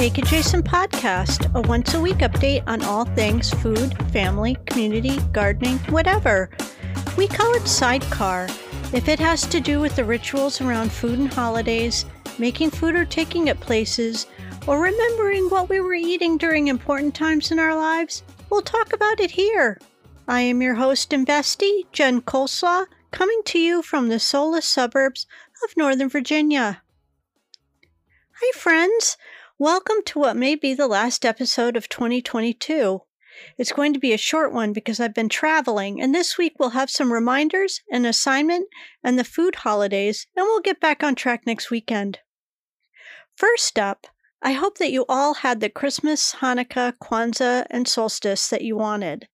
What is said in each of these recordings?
Cake Adjacent Podcast, a once a week update on all things food, family, community, gardening, whatever. We call it Sidecar. If it has to do with the rituals around food and holidays, making food or taking it places, or remembering what we were eating during important times in our lives, we'll talk about it here. I am your host and bestie, Jen Coleslaw, coming to you from the soulless suburbs of Northern Virginia. Hi, friends. Welcome to what may be the last episode of 2022. It's going to be a short one because I've been traveling, and this week we'll have some reminders, an assignment, and the food holidays, and we'll get back on track next weekend. First up, I hope that you all had the Christmas, Hanukkah, Kwanzaa, and solstice that you wanted.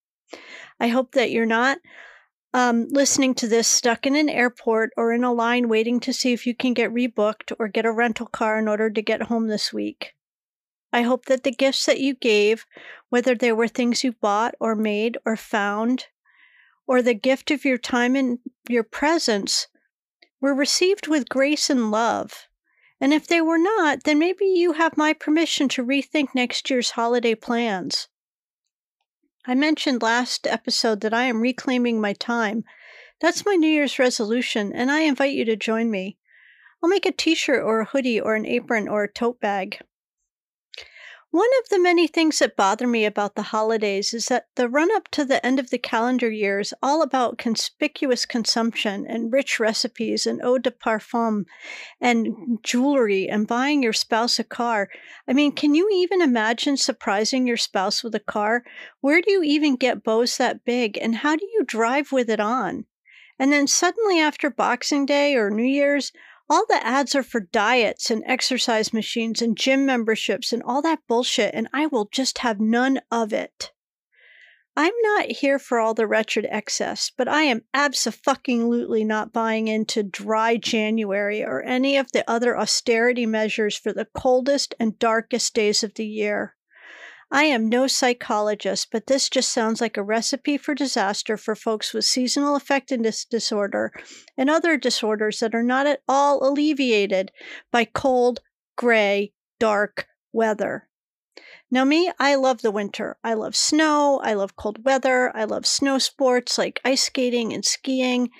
I hope that you're not um, listening to this stuck in an airport or in a line waiting to see if you can get rebooked or get a rental car in order to get home this week. I hope that the gifts that you gave, whether they were things you bought or made or found, or the gift of your time and your presence, were received with grace and love. And if they were not, then maybe you have my permission to rethink next year's holiday plans. I mentioned last episode that I am reclaiming my time. That's my New Year's resolution, and I invite you to join me. I'll make a t shirt or a hoodie or an apron or a tote bag. One of the many things that bother me about the holidays is that the run up to the end of the calendar year is all about conspicuous consumption and rich recipes and eau de parfum and jewelry and buying your spouse a car. I mean, can you even imagine surprising your spouse with a car? Where do you even get bows that big and how do you drive with it on? And then suddenly after Boxing Day or New Year's, all the ads are for diets and exercise machines and gym memberships and all that bullshit, and I will just have none of it. I'm not here for all the wretched excess, but I am absolutely not buying into dry January or any of the other austerity measures for the coldest and darkest days of the year. I am no psychologist, but this just sounds like a recipe for disaster for folks with seasonal affectiveness disorder and other disorders that are not at all alleviated by cold, gray, dark weather. Now, me, I love the winter. I love snow. I love cold weather. I love snow sports like ice skating and skiing.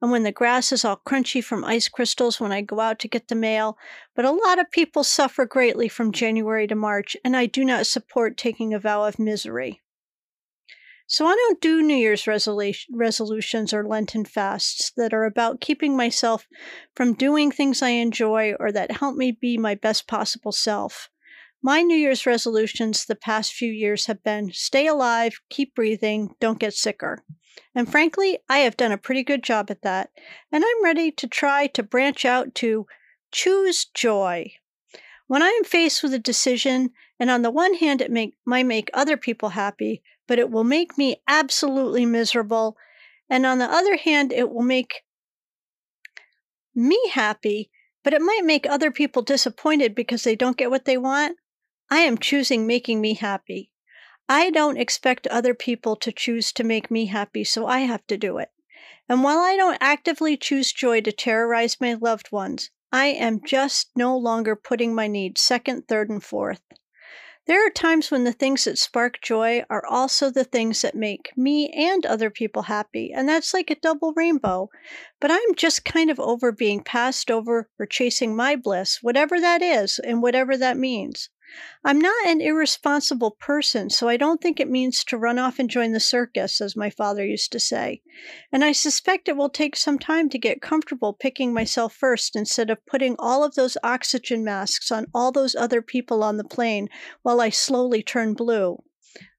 And when the grass is all crunchy from ice crystals when I go out to get the mail. But a lot of people suffer greatly from January to March, and I do not support taking a vow of misery. So I don't do New Year's resolutions or Lenten fasts that are about keeping myself from doing things I enjoy or that help me be my best possible self. My New Year's resolutions the past few years have been stay alive, keep breathing, don't get sicker. And frankly, I have done a pretty good job at that. And I'm ready to try to branch out to choose joy. When I am faced with a decision, and on the one hand, it make, might make other people happy, but it will make me absolutely miserable. And on the other hand, it will make me happy, but it might make other people disappointed because they don't get what they want. I am choosing making me happy. I don't expect other people to choose to make me happy, so I have to do it. And while I don't actively choose joy to terrorize my loved ones, I am just no longer putting my needs second, third, and fourth. There are times when the things that spark joy are also the things that make me and other people happy, and that's like a double rainbow. But I'm just kind of over being passed over or chasing my bliss, whatever that is, and whatever that means. I'm not an irresponsible person, so I don't think it means to run off and join the circus, as my father used to say. And I suspect it will take some time to get comfortable picking myself first instead of putting all of those oxygen masks on all those other people on the plane while I slowly turn blue.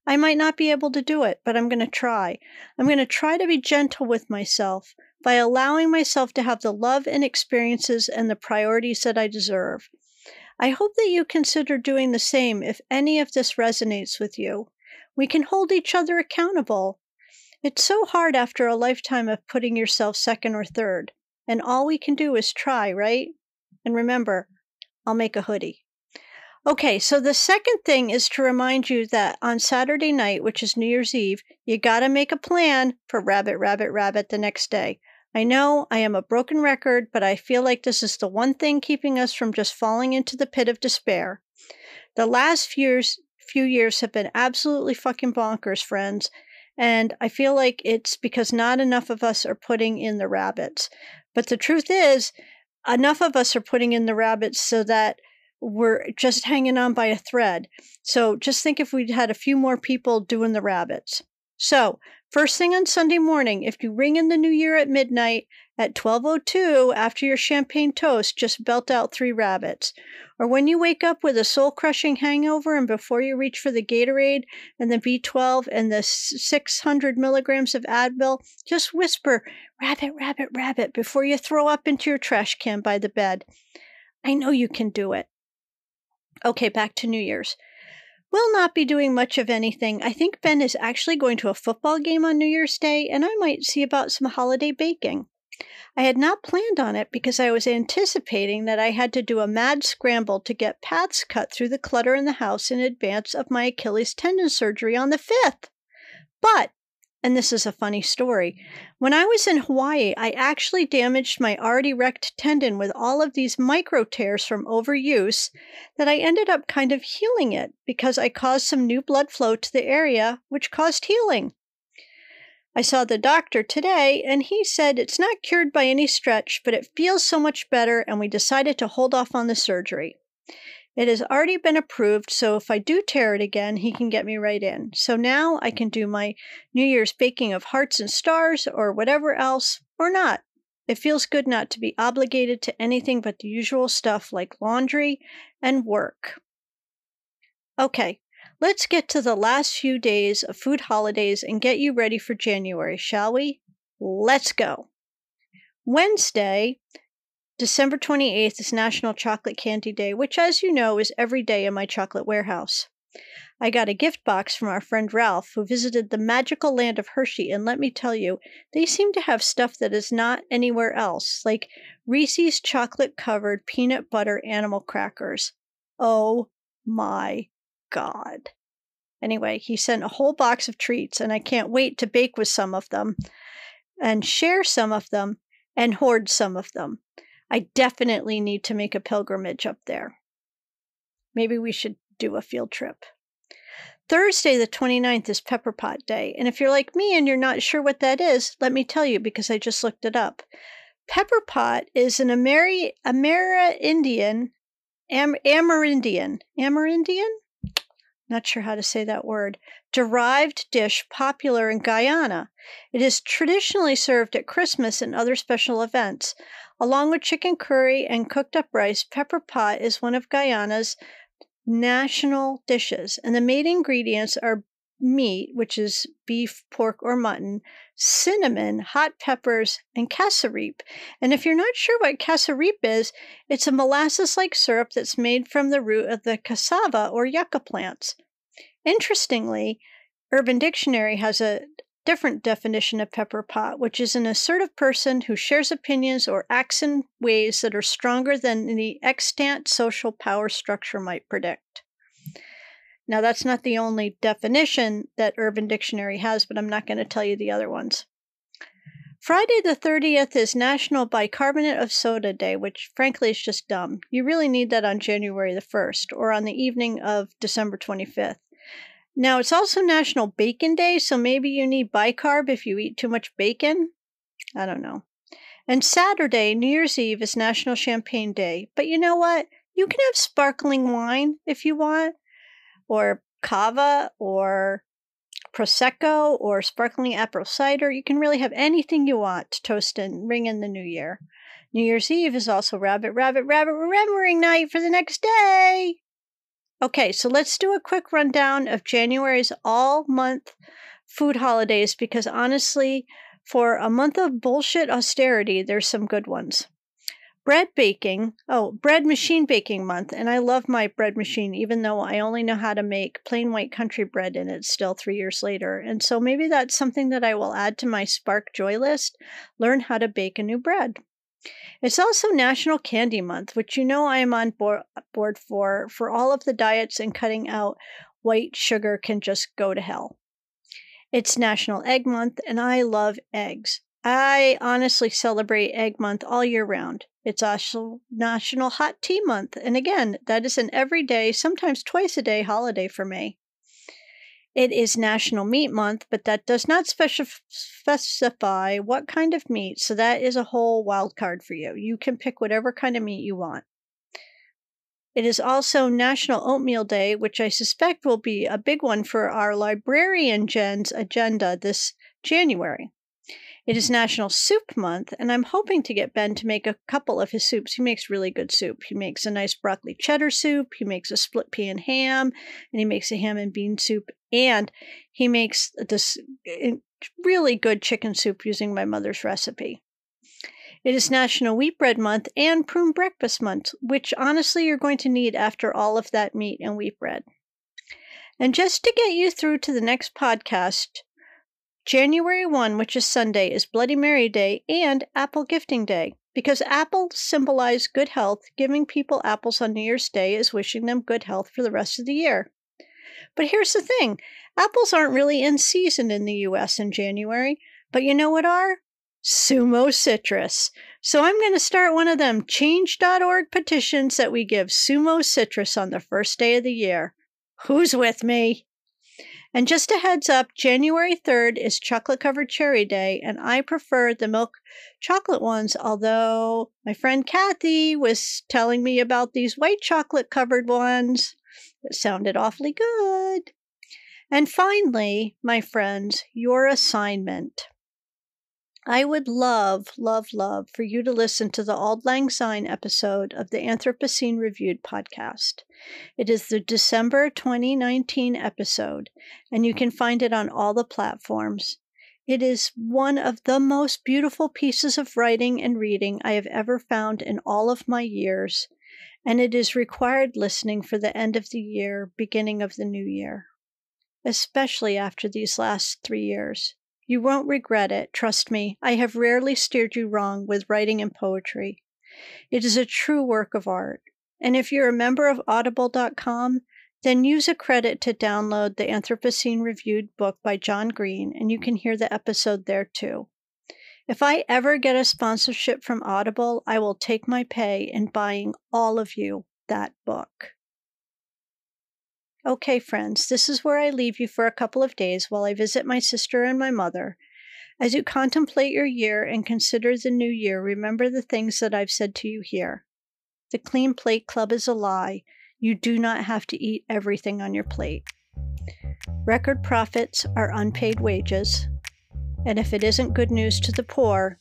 I might not be able to do it, but I'm going to try. I'm going to try to be gentle with myself by allowing myself to have the love and experiences and the priorities that I deserve. I hope that you consider doing the same if any of this resonates with you. We can hold each other accountable. It's so hard after a lifetime of putting yourself second or third, and all we can do is try, right? And remember, I'll make a hoodie. Okay, so the second thing is to remind you that on Saturday night, which is New Year's Eve, you got to make a plan for Rabbit, Rabbit, Rabbit the next day. I know I am a broken record, but I feel like this is the one thing keeping us from just falling into the pit of despair. The last few years, few years have been absolutely fucking bonkers, friends. And I feel like it's because not enough of us are putting in the rabbits. But the truth is, enough of us are putting in the rabbits so that we're just hanging on by a thread. So just think if we'd had a few more people doing the rabbits. So, first thing on Sunday morning, if you ring in the new year at midnight at 12:02 after your champagne toast, just belt out 3 rabbits. Or when you wake up with a soul-crushing hangover and before you reach for the Gatorade and the B12 and the 600 milligrams of Advil, just whisper, "Rabbit, rabbit, rabbit" before you throw up into your trash can by the bed. I know you can do it. Okay, back to New Year's. We'll not be doing much of anything. I think Ben is actually going to a football game on New Year's Day, and I might see about some holiday baking. I had not planned on it because I was anticipating that I had to do a mad scramble to get paths cut through the clutter in the house in advance of my Achilles tendon surgery on the 5th. But and this is a funny story. When I was in Hawaii, I actually damaged my already wrecked tendon with all of these micro tears from overuse that I ended up kind of healing it because I caused some new blood flow to the area, which caused healing. I saw the doctor today, and he said it's not cured by any stretch, but it feels so much better, and we decided to hold off on the surgery. It has already been approved, so if I do tear it again, he can get me right in. So now I mm. can do my New Year's baking of hearts and stars or whatever else, or not. It feels good not to be obligated to anything but the usual stuff like laundry and work. Okay, let's get to the last few days of food holidays and get you ready for January, shall we? Let's go. Wednesday, December 28th is National Chocolate Candy Day, which, as you know, is every day in my chocolate warehouse. I got a gift box from our friend Ralph, who visited the magical land of Hershey, and let me tell you, they seem to have stuff that is not anywhere else, like Reese's chocolate covered peanut butter animal crackers. Oh my God. Anyway, he sent a whole box of treats, and I can't wait to bake with some of them, and share some of them, and hoard some of them. I definitely need to make a pilgrimage up there. Maybe we should do a field trip. Thursday, the 29th, is Pepper Pot Day. And if you're like me and you're not sure what that is, let me tell you because I just looked it up. Pepper pot is an Ameri- Amerindian, Am- Amerindian, Amerindian? Not sure how to say that word. Derived dish popular in Guyana. It is traditionally served at Christmas and other special events. Along with chicken curry and cooked up rice, pepper pot is one of Guyana's national dishes, and the main ingredients are meat, which is beef, pork, or mutton, cinnamon, hot peppers, and cassareep. And if you're not sure what cassareep is, it's a molasses like syrup that's made from the root of the cassava or yucca plants. Interestingly, Urban Dictionary has a different definition of pepper pot, which is an assertive person who shares opinions or acts in ways that are stronger than the extant social power structure might predict. Now, that's not the only definition that Urban Dictionary has, but I'm not going to tell you the other ones. Friday the 30th is National Bicarbonate of Soda Day, which frankly is just dumb. You really need that on January the 1st or on the evening of December 25th. Now, it's also National Bacon Day, so maybe you need bicarb if you eat too much bacon. I don't know. And Saturday, New Year's Eve, is National Champagne Day. But you know what? You can have sparkling wine if you want, or cava, or prosecco, or sparkling apple cider. You can really have anything you want to toast and ring in the new year. New Year's Eve is also Rabbit, Rabbit, Rabbit Remembering Night for the next day. Okay, so let's do a quick rundown of January's all month food holidays because honestly, for a month of bullshit austerity, there's some good ones. Bread baking, oh, bread machine baking month, and I love my bread machine, even though I only know how to make plain white country bread in it still three years later. And so maybe that's something that I will add to my Spark Joy list learn how to bake a new bread. It's also National Candy Month, which you know I am on board, board for, for all of the diets and cutting out white sugar can just go to hell. It's National Egg Month, and I love eggs. I honestly celebrate Egg Month all year round. It's also National Hot Tea Month, and again, that is an everyday, sometimes twice a day holiday for me. It is National Meat Month, but that does not speci- specify what kind of meat, so that is a whole wild card for you. You can pick whatever kind of meat you want. It is also National Oatmeal Day, which I suspect will be a big one for our librarian Jen's agenda this January. It is National Soup Month, and I'm hoping to get Ben to make a couple of his soups. He makes really good soup. He makes a nice broccoli cheddar soup, he makes a split pea and ham, and he makes a ham and bean soup, and he makes this eh, really good chicken soup using my mother's recipe. It is National Wheat Bread Month and Prune Breakfast Month, which honestly you're going to need after all of that meat and wheat bread. And just to get you through to the next podcast, January 1, which is Sunday, is Bloody Mary Day and Apple Gifting Day. Because apples symbolize good health, giving people apples on New Year's Day is wishing them good health for the rest of the year. But here's the thing apples aren't really in season in the US in January, but you know what are? Sumo Citrus. So I'm going to start one of them change.org petitions that we give Sumo Citrus on the first day of the year. Who's with me? And just a heads up, January 3rd is chocolate covered cherry day, and I prefer the milk chocolate ones, although my friend Kathy was telling me about these white chocolate covered ones that sounded awfully good. And finally, my friends, your assignment. I would love, love, love for you to listen to the Auld Lang Syne episode of the Anthropocene Reviewed podcast. It is the December 2019 episode, and you can find it on all the platforms. It is one of the most beautiful pieces of writing and reading I have ever found in all of my years, and it is required listening for the end of the year, beginning of the new year, especially after these last three years. You won't regret it, trust me. I have rarely steered you wrong with writing and poetry. It is a true work of art. And if you're a member of audible.com, then use a credit to download the Anthropocene Reviewed book by John Green, and you can hear the episode there too. If I ever get a sponsorship from Audible, I will take my pay in buying all of you that book. Okay, friends, this is where I leave you for a couple of days while I visit my sister and my mother. As you contemplate your year and consider the new year, remember the things that I've said to you here. The Clean Plate Club is a lie. You do not have to eat everything on your plate. Record profits are unpaid wages. And if it isn't good news to the poor,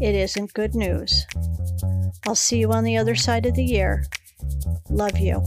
it isn't good news. I'll see you on the other side of the year. Love you.